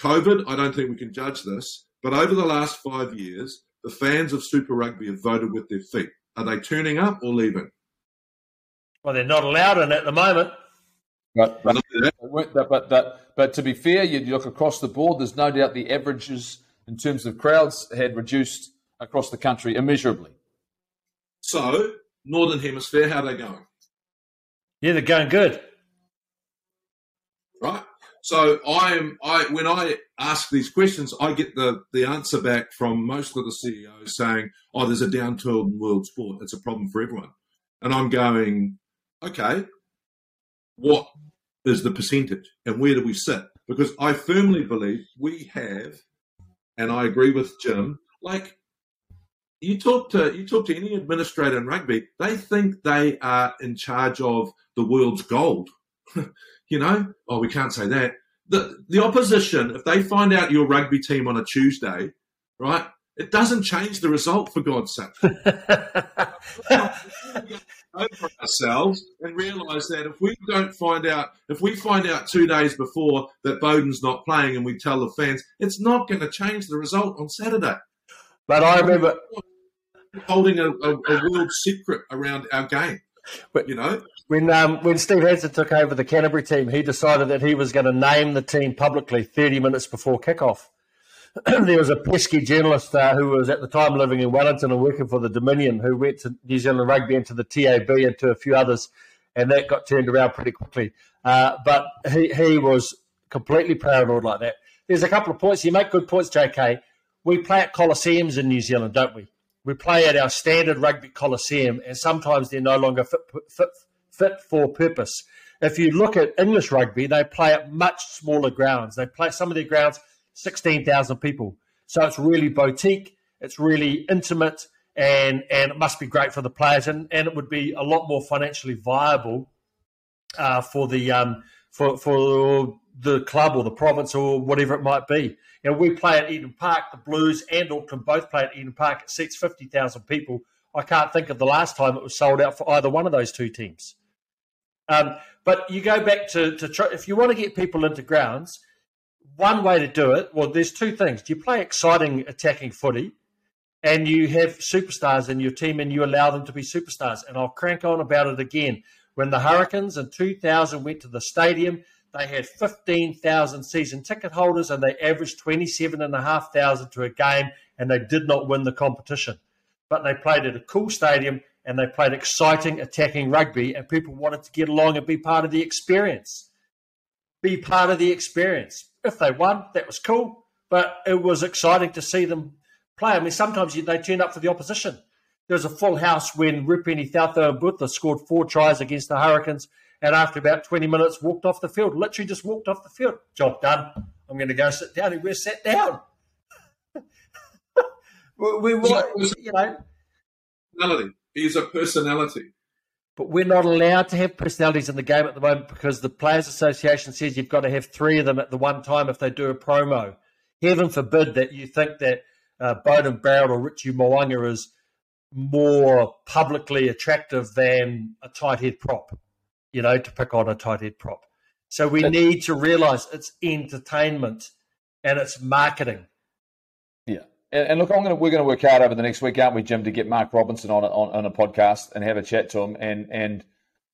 COVID, I don't think we can judge this, but over the last five years, the fans of Super Rugby have voted with their feet. Are they turning up or leaving? Well, they're not allowed in at the moment. But, but, but, but, but, to be fair, you look across the board, there's no doubt the averages in terms of crowds had reduced across the country immeasurably. So, Northern Hemisphere, how are they going? Yeah, they're going good. Right. So I am I when I ask these questions, I get the the answer back from most of the CEOs saying, "Oh, there's a downturn in world sport. It's a problem for everyone." And I'm going, "Okay, what is the percentage and where do we sit? Because I firmly believe we have, and I agree with Jim, like you talk to you talk to any administrator in rugby, they think they are in charge of the world's gold. you know, oh, we can't say that. The the opposition, if they find out your rugby team on a Tuesday, right, it doesn't change the result for God's sake. over ourselves and realise that if we don't find out, if we find out two days before that Beauden's not playing and we tell the fans, it's not going to change the result on Saturday. But I remember holding a, a, a world secret around our game. But, you know, when um, when Steve Hansen took over the Canterbury team, he decided that he was going to name the team publicly 30 minutes before kickoff. there was a pesky journalist uh, who was at the time living in Wellington and working for the Dominion who went to New Zealand Rugby and to the TAB and to a few others, and that got turned around pretty quickly. Uh, but he, he was completely paranoid like that. There's a couple of points. You make good points, JK. We play at Coliseums in New Zealand, don't we? We play at our standard rugby Coliseum, and sometimes they're no longer fit, fit, fit for purpose. If you look at English rugby, they play at much smaller grounds. They play some of their grounds – 16,000 people. So it's really boutique, it's really intimate, and, and it must be great for the players. And, and it would be a lot more financially viable uh, for the um, for, for the club or the province or whatever it might be. You know, we play at Eden Park, the Blues and Auckland both play at Eden Park. It seats 50,000 people. I can't think of the last time it was sold out for either one of those two teams. Um, but you go back to, to if you want to get people into grounds, one way to do it, well, there's two things. You play exciting attacking footy and you have superstars in your team and you allow them to be superstars. And I'll crank on about it again. When the Hurricanes in 2000 went to the stadium, they had 15,000 season ticket holders and they averaged 27,500 to a game and they did not win the competition. But they played at a cool stadium and they played exciting attacking rugby and people wanted to get along and be part of the experience. Be part of the experience If they won, that was cool. But it was exciting to see them play. I mean, sometimes they turn up for the opposition. There was a full house when Rupeni Caucaunibuca scored four tries against the Hurricanes and after about 20 minutes walked off the field. Literally just walked off the field. Job done. I'm going to go sit down. And we're sat down. we, we, you know. Personality. He's a personality. But we're not allowed to have personalities in the game at the moment because the Players Association says you've got to have three of them at the one time if they do a promo. Heaven forbid that you think that uh, Beauden Barrett or Richie Mo'unga is more publicly attractive than a tight head prop, you know, to pick on a tight head prop. So we need to realize it's entertainment and it's marketing. Yeah. And, and look, I'm gonna, we're going to work out over the next week, aren't we, Jim, to get Mark Robinson on, on, on a podcast and have a chat to him and, and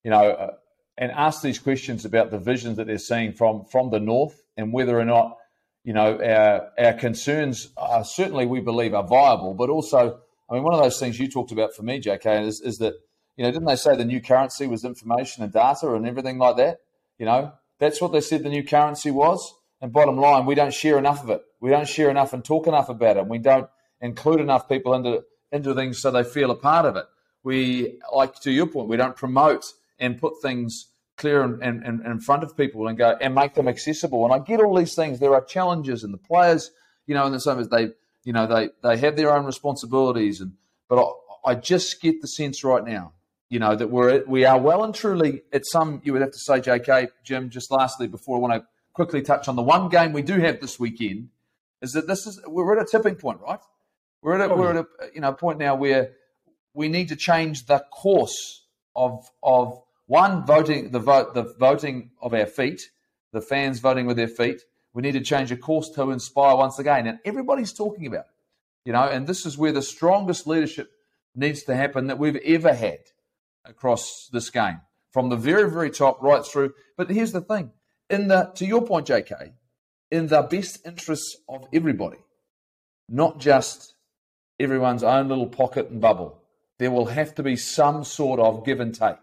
you know, uh, and ask these questions about the visions that they're seeing from, from the North and whether or not, you know, our, our concerns are certainly we believe are viable, but also I mean, one of those things you talked about for me, JK, is, is that, you know, didn't they say the new currency was information and data and everything like that? You know, that's what they said the new currency was. And bottom line, we don't share enough of it. We don't share enough and talk enough about it. We don't include enough people into into things so they feel a part of it. We, like to your point, we don't promote and put things clear and, and, and in front of people and go and make them accessible. And I get all these things. There are challenges, and the players, you know, in the same as they you know, they they have their own responsibilities, and but I, I just get the sense right now, you know, that we're we are well and truly at some. You would have to say, J.K. Jim. Just lastly, before I want to quickly touch on the one game we do have this weekend, is that this is we're at a tipping point, right? We're at a, we're at a you know point now where we need to change the course of of one voting the vote the voting of our feet, the fans voting with their feet, we need to change a course to inspire once again. And everybody's talking about you know, and this is where the strongest leadership needs to happen that we've ever had across this game from the very, very top right through. But here's the thing in the, to your point, JK, in the best interests of everybody, not just everyone's own little pocket and bubble, there will have to be some sort of give and take,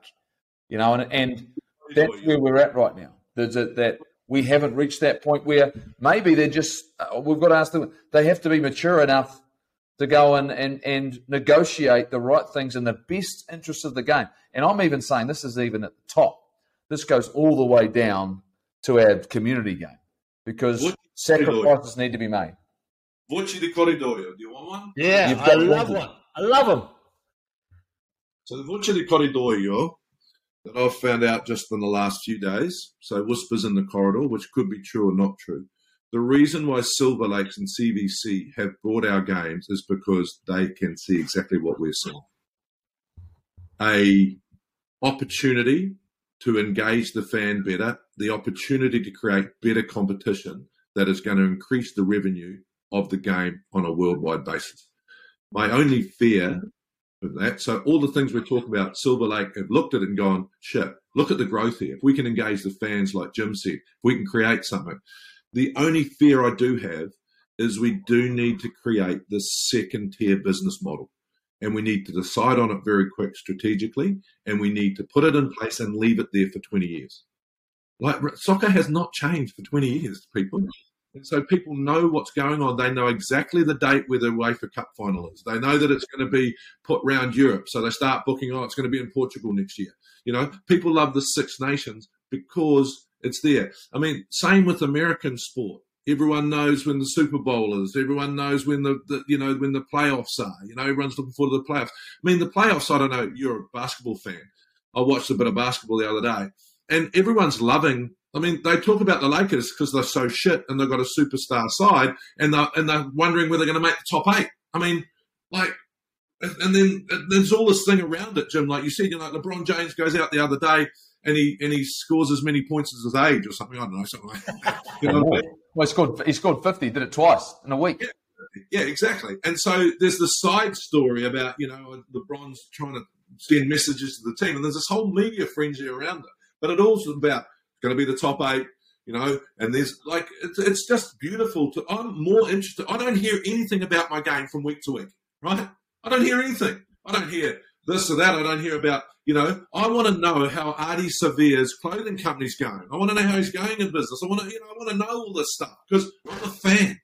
you know, and, and that's where we're at right now. There's a, that we haven't reached that point where maybe they're just uh, we've got to ask them they have to be mature enough to go and, and, and negotiate the right things in the best interest of the game. And I'm even saying this is even at the top. This goes all the way down to our community game because sacrifices need to be made. Voci di corridoio. Do you want one? Yeah, I love one. I love them. So the voce di corridoio that I've found out just in the last few days. So whispers in the corridor, which could be true or not true. The reason why Silver Lakes and CVC have bought our games is because they can see exactly what we're seeing. A opportunity to engage the fan better, the opportunity to create better competition that is going to increase the revenue of the game on a worldwide basis. My only fear of that. So all the things we're talking about, Silver Lake have looked at it and gone, shit, look at the growth here. If we can engage the fans, like Jim said, if we can create something. The only fear I do have is we do need to create this second tier business model. And we need to decide on it very quick strategically, and we need to put it in place and leave it there for 20 years. Like soccer has not changed for 20 years, people. And so people know what's going on. They know exactly the date where the UEFA Cup final is. They know that it's going to be put round Europe. So they start booking, oh, it's going to be in Portugal next year. You know, people love the Six Nations because it's there. I mean, same with American sport. Everyone knows when the Super Bowl is. Everyone knows when the, the, you know when the playoffs are. You know, everyone's looking forward to the playoffs. I mean, the playoffs. I don't know. You're a basketball fan. I watched a bit of basketball the other day, and everyone's loving I mean, they talk about the Lakers because they're so shit and they've got a superstar side, and they're and they're wondering whether they're going to make the top eight. I mean, like, and then there's all this thing around it, Jim. Like you said, you know, LeBron James goes out the other day and he and he scores as many points as his age or something. I don't know, something like that. You know well, he scored he scored fifty, did it twice in a week. Yeah. Yeah, exactly. And so there's the side story about, you know, LeBron's trying to send messages to the team, and there's this whole media frenzy around it. But it also about going to be the top eight, you know, and there's like, it's, it's just beautiful to, I'm more interested. I don't hear anything about my game from week to week, right? I don't hear anything. I don't hear this or that. I don't hear about, you know, I want to know how Ardie Savea's clothing company's going. I want to know how he's going in business. I want to, you know, I want to know all this stuff because I'm a fan.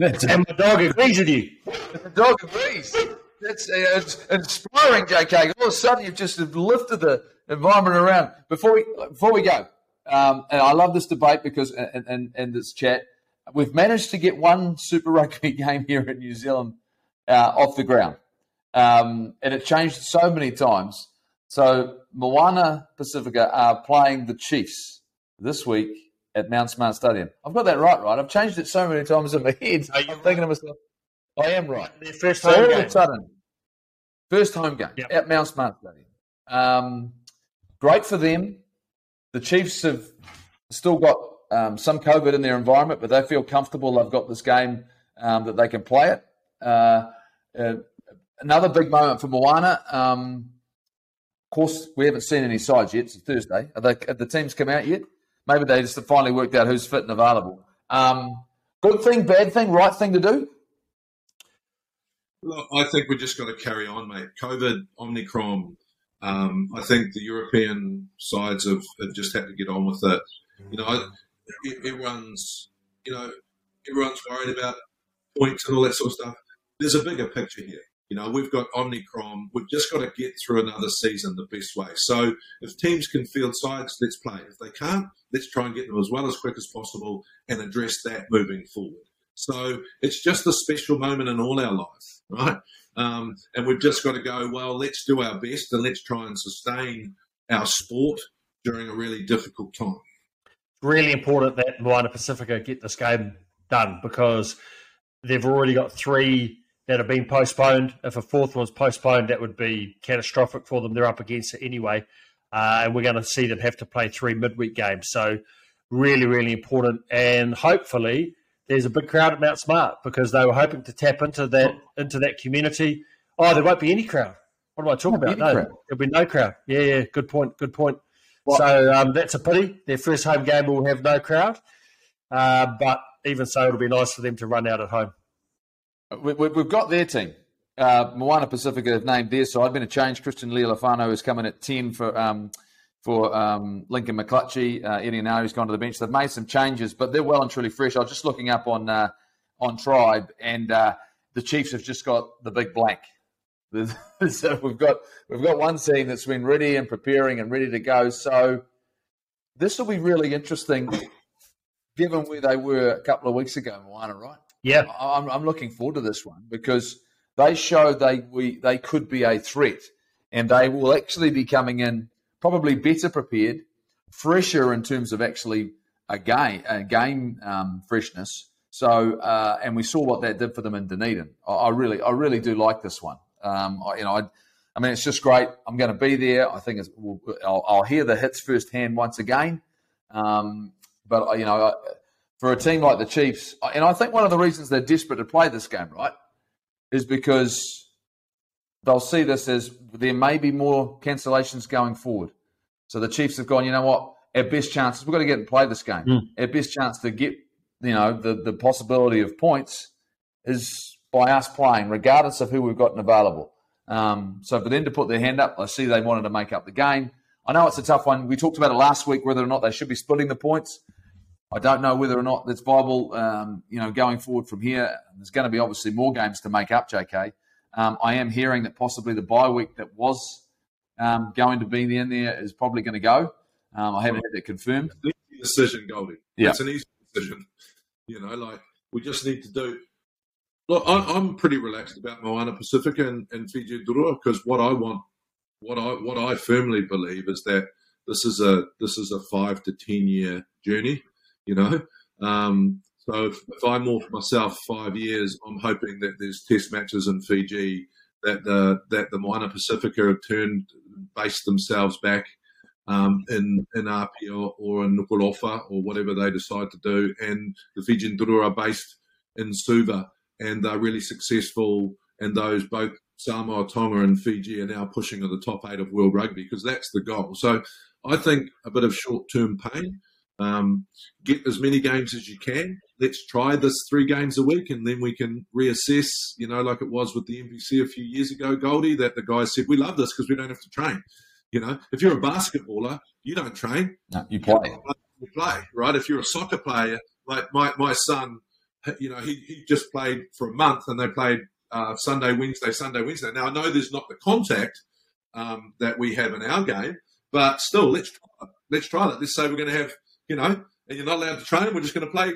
and my dog agrees with you. The dog agrees. That's uh, it's inspiring, JK. All of a sudden, you've just lifted the environment around. Before we before we go, um, and I love this debate because and, and, and this chat, we've managed to get one Super Rugby game here in New Zealand uh, off the ground, um, and it changed so many times. So Moana Pacifica are playing the Chiefs this week at Mount Smart Stadium. I've got that right, right? I've changed it so many times in my head. I'm thinking to myself, I am right. Their first So home all game. of a sudden, first home game Yep. at Mount Smart Stadium. Um, great for them. The Chiefs have still got um, some COVID in their environment, but they feel comfortable. They've got this game um, that they can play it. Uh, uh, another big moment for Moana. Um, of course, we haven't seen any sides yet. It's Thursday. They, have the teams come out yet? Maybe they just have finally worked out who's fit and available. Um, good thing, bad thing, right thing to do. Look, I think we're just got to carry on, mate. COVID, Omicron. Um, I think the European sides have, have just had to get on with it. You know, everyone's, you know, everyone's worried about points and all that sort of stuff. There's a bigger picture here. You know, we've got Omicron. We've just got to get through another season the best way. So if teams can field sides, let's play. If they can't, let's try and get them as well as quick as possible and address that moving forward. So it's just a special moment in all our life, right? Um, and we've just got to go, well, let's do our best and let's try and sustain our sport during a really difficult time. It's really important that Moana Pacifica get this game done because they've already got three that have been postponed. If a fourth one's postponed, that would be catastrophic for them. They're up against it anyway. Uh, and we're going to see them have to play three midweek games. So, really, really important. And hopefully, there's a big crowd at Mount Smart because they were hoping to tap into that into that community. Oh, there won't be any crowd. What am I talking about? No, crowd. there'll be no crowd. Yeah, yeah. Good point. Good point. Well- so um, that's a pity. Their first home game will have no crowd, uh, but even so, it'll be nice for them to run out at home. We, we, we've got their team. Uh, Moana Pacifica have named their side. Been a change. Christian Leali'ifano is coming at 10 for um, for um, Lincoln McClutchie. Uh, Eddie Anari's gone to the bench. They've made some changes, but they're well and truly fresh. I was just looking up on uh, on Tribe, and uh, the Chiefs have just got the big blank. so we've got we've got one team that's been ready and preparing and ready to go. So this will be really interesting, given where they were a couple of weeks ago, Moana, right? Yeah, I'm, I'm looking forward to this one because they showed they we they could be a threat, and they will actually be coming in probably better prepared, fresher in terms of actually a game a game um, freshness. So, uh, and we saw what that did for them in Dunedin. I, I really I really do like this one. Um, I, you know, I, I mean, it's just great. I'm going to be there. I think we'll, I'll, I'll hear the hits firsthand once again. Um, but you know, for a team like the Chiefs, and I think one of the reasons they're desperate to play this game, right, is because they'll see this as there may be more cancellations going forward. So the Chiefs have gone, you know what, our best chances, we've got to get and play this game. Mm. Our best chance to get, you know, the, the possibility of points is by us playing, regardless of who we've gotten available. Um, so for them to put their hand up, I see they wanted to make up the game. I know it's a tough one. We talked about it last week, whether or not they should be splitting the points. I don't know whether or not that's viable, um, you know, going forward from here. There's going to be obviously more games to make up, JK. Um, I am hearing that possibly the bye week that was um, going to be in there is probably going to go. Um, I haven't had that confirmed. Easy decision, Goldie. Yeah. It's an easy decision. You know, like we just need to do. Look, I, I'm pretty relaxed about Moana Pacific and, and Fijian Drua because what I want, what I what I firmly believe is that this is a this is a five to ten year journey. You know, um, so if, if I'm for myself five years, I'm hoping that there's test matches in Fiji that the that the Moana Pacifica have turned based themselves back um, in in Apia or in Nuku'alofa or whatever they decide to do, and the Fijian Drua are based in Suva, and they're really successful. And those both Samoa, Tonga, and Fiji are now pushing at the top eight of world rugby because that's the goal. So I think a bit of short term pain Um, get as many games as you can. Let's try this three games a week, and then we can reassess. You know, like it was with the NPC a few years ago, Goldie, that the guys said we love this because we don't have to train. You know, if you're a basketballer, you don't train. No, you play. You play, right? If you're a soccer player, like my, my son, you know, he, he just played for a month and they played uh, Sunday, Wednesday, Sunday, Wednesday. Now, I know there's not the contact um, that we have in our game, but still, let's try, let's try that. Let's say we're going to have, you know, and you're not allowed to train. We're just going to play,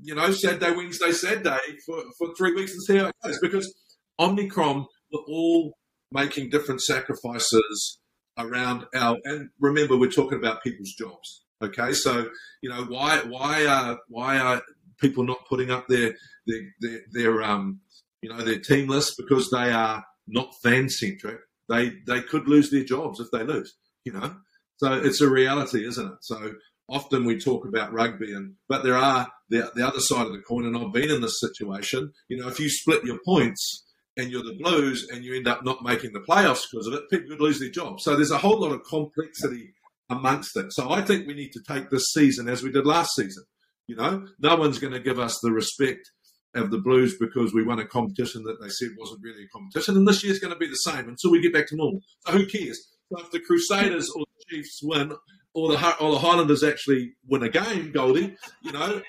you know, Saturday, Wednesday, Saturday for, for three weeks and see how it goes. Because Omicron, we're all making different sacrifices around our and remember we're talking about people's jobs okay so you know why why are why are people not putting up their their their, their um you know their team list because they are not fan centric they they could lose their jobs if they lose you know so it's a reality isn't it so often we talk about rugby and but there are the, the other side of the coin and i've been in this situation you know if you split your points and you're the Blues and you end up not making the playoffs because of it, people could lose their jobs. So there's a whole lot of complexity amongst it. So I think we need to take this season as we did last season. You know, no one's going to give us the respect of the Blues because we won a competition that they said wasn't really a competition. And this year's going to be the same until we get back to normal. So who cares? So if the Crusaders or the Chiefs win, or the or the Highlanders actually win a game, Goldie, you know,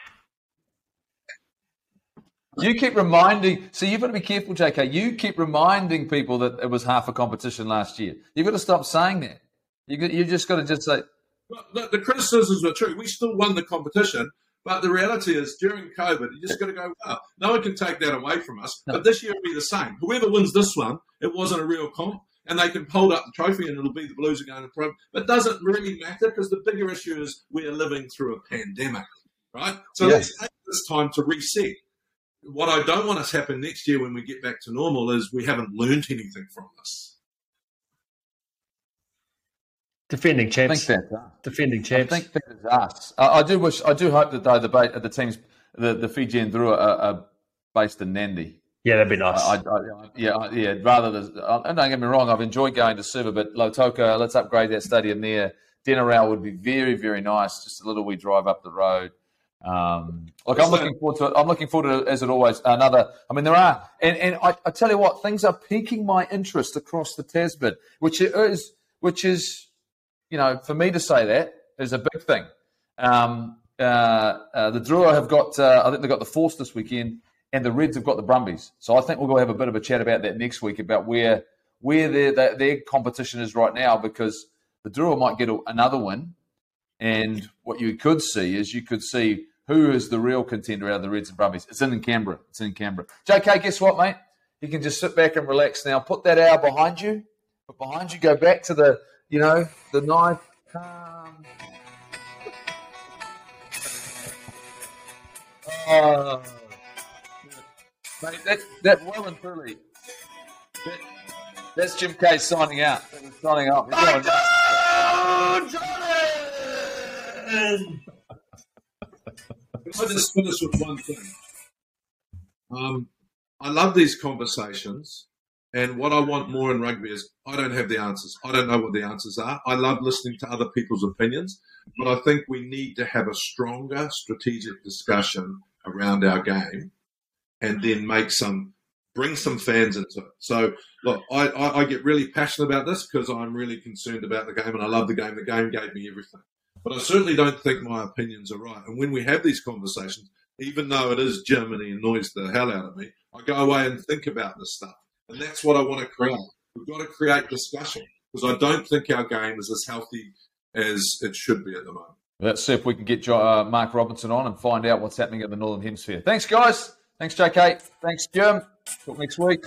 you keep reminding. So you've got to be careful, JK. You keep reminding people that it was half a competition last year. You've got to stop saying that. You you just got to just say. Well, the, the, criticisms are true. We still won the competition, but the reality is during COVID, you just got to go. Wow, no one can take that away from us. No. But this year will be the same. Whoever wins this one, it wasn't a real comp, and they can hold up the trophy, and it'll be the Blues are going to pro. But it doesn't really matter because the bigger issue is we are living through a pandemic, right? So yes. let's take this time to reset what I don't want to happen next year when we get back to normal is we haven't learned anything from this. Defending champs. I think that's Defending champs. I think that's us. I, I, do wish. I do hope that though the the teams, the the Fijian Drua are, are based in Nadi. Yeah, that'd be nice. I, I, yeah, yeah. Rather than don't get me wrong, I've enjoyed going to Suva, but Lautoka, let's upgrade that stadium there. Denarau would be very, very nice. Just a little wee drive up the road. Um, look, I'm looking forward to it. I'm looking forward to it, as it always. Another, I mean, there are, and, and I, I, tell you what, things are piquing my interest across the Tasman, which is, which is, you know, for me to say that is a big thing. Um, uh, uh, the Drua have got, uh, I think they've got the Force this weekend, and the Reds have got the Brumbies. So I think going to have a bit of a chat about that next week about where where their their, their competition is right now, because the Drua might get a, another win, and what you could see is you could see who is the real contender out of the Reds and Brumbies? It's in Canberra. It's in Canberra. JK, guess what, mate? You can just sit back and relax now. Put that hour behind you. But behind you, go back to the, you know, the calm. Oh, mate, that, that well and truly. That, that's Jim Kayes signing out. Signing off. Johnny! I just finish with one thing. Um, I love these conversations, and what I want more in rugby is I don't have the answers. I don't know what the answers are. I love listening to other people's opinions, but I think we need to have a stronger strategic discussion around our game, and then make some bring some fans into it. So, look, I, I, I get really passionate about this because I'm really concerned about the game, and I love the game. The game gave me everything. But I certainly don't think my opinions are right. And when we have these conversations, even though it is Germany and annoys the hell out of me, I go away and think about this stuff. And that's what I want to create. We've got to create discussion because I don't think our game is as healthy as it should be at the moment. Let's see if we can get uh, Mark Robinson on and find out what's happening in the Northern Hemisphere. Thanks, guys. Thanks, JK. Thanks, Jim. Talk next week.